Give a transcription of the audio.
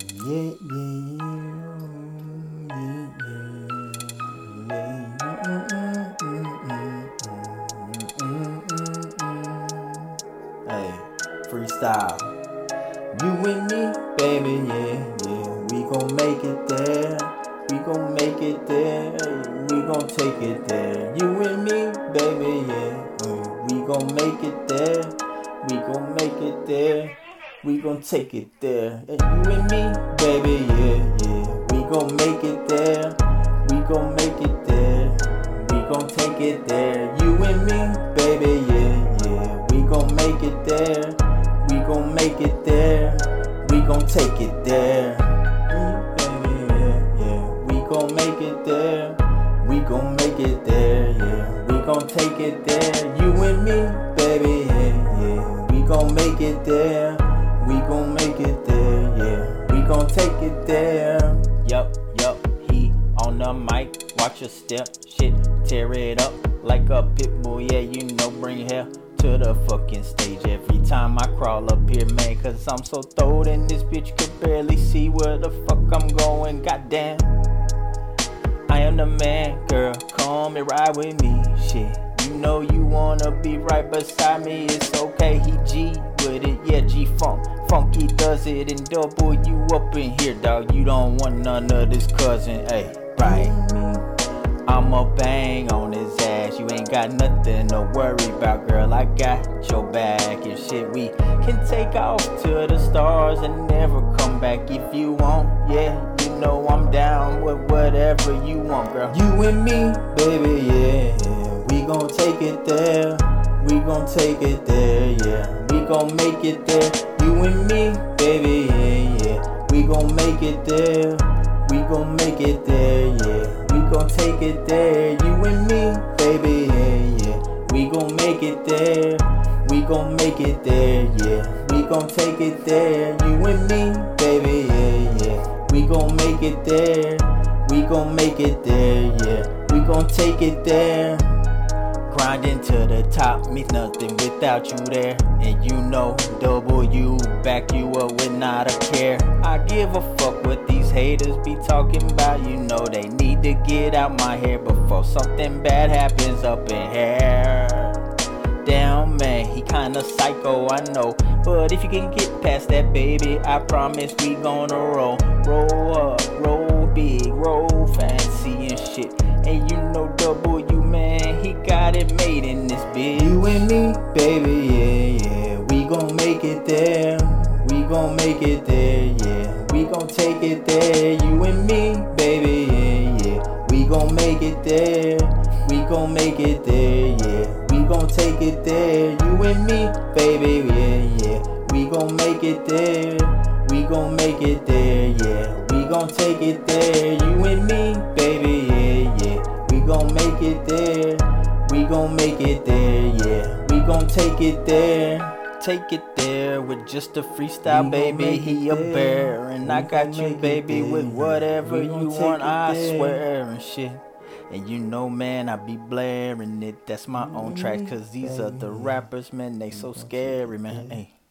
Yeah, yeah, yeah, yeah. Hey, freestyle. You and me, baby, yeah, yeah. We gon' make it there. We gon' make it there. We gon' take it there. You and me, baby, yeah. yeah. We gon' make it there. We gon' make it there. We gon' take it there. And you and me, baby, yeah, yeah. We gon' make it there. We gon' make it there. We gon' take it there. You and me, baby, yeah, yeah. We gon' make it there. We gon' make it there. We gon' take it there. Mm, yeah, yeah. We gon' make it there. We gon' make it there, yeah. We gon' take it there. You and me, baby, yeah, yeah. We gon' make it there. We gon' make it there, yeah. We gon' take it there. Yup, yup, he on the mic. Watch your step, shit, tear it up like a pit bull. Yeah, you know, bring hell to the fucking stage every time I crawl up here, man. Cause I'm so throwed in this bitch, could barely see where the fuck I'm going. Goddamn, I am the man, girl. Come and ride with me, shit. Know you wanna be right beside me, it's okay. He G with it, yeah, G Funk. Funky does it and double you up in here, dog. You don't want none of this cousin, hey, right? I'ma bang on his ass. You ain't got nothing to worry about, girl. I got your back and shit. We can take off to the stars and never come back if you want. Yeah, you know I'm down with whatever you want, girl. You and me, baby, yeah, gon' take it there. We gon' take it there, yeah. We gon' make it there. You and me, baby, yeah, yeah. We gon' make it there. We gon' make it there, yeah. We gon' take it there. You and me, baby, yeah, yeah. We gon' make it there. We gon' make it there, yeah. We gon' take it there. You and me, baby, yeah, yeah. We gon' make it there. We gon' make it there, yeah. We gon' take it there. Grinding to the top means nothing without you there. And you know, W back you up with not a care. I give a fuck what these haters be talking about. You know, they need to get out my hair before something bad happens up in here. Damn, man, he kinda psycho, I know. But if you can get past that, baby, I promise we gonna roll. Roll up, roll big, roll fancy and shit. Got it made in this bitch. You and me, baby, yeah, yeah. We gon' make it there. We gon' make it there, yeah. We gon' take it there. You and me, baby, yeah, yeah. We gon' make it there. We gon' make it there, yeah. We gon' take it there. You and me, baby, yeah, yeah. We gon' make it there. We gon' make it there, yeah. We gon' take it there. You and me, baby, yeah, yeah. We gon' make it there. We gon' make it there, yeah. We gon' take it there. Take it there with just a freestyle, baby. He a bear, and We I got you, baby, with whatever you want. I there. swear and shit. And you know, man, I be blaring it. That's my own track, cause these are the rappers, man, they so scary, man. Hey.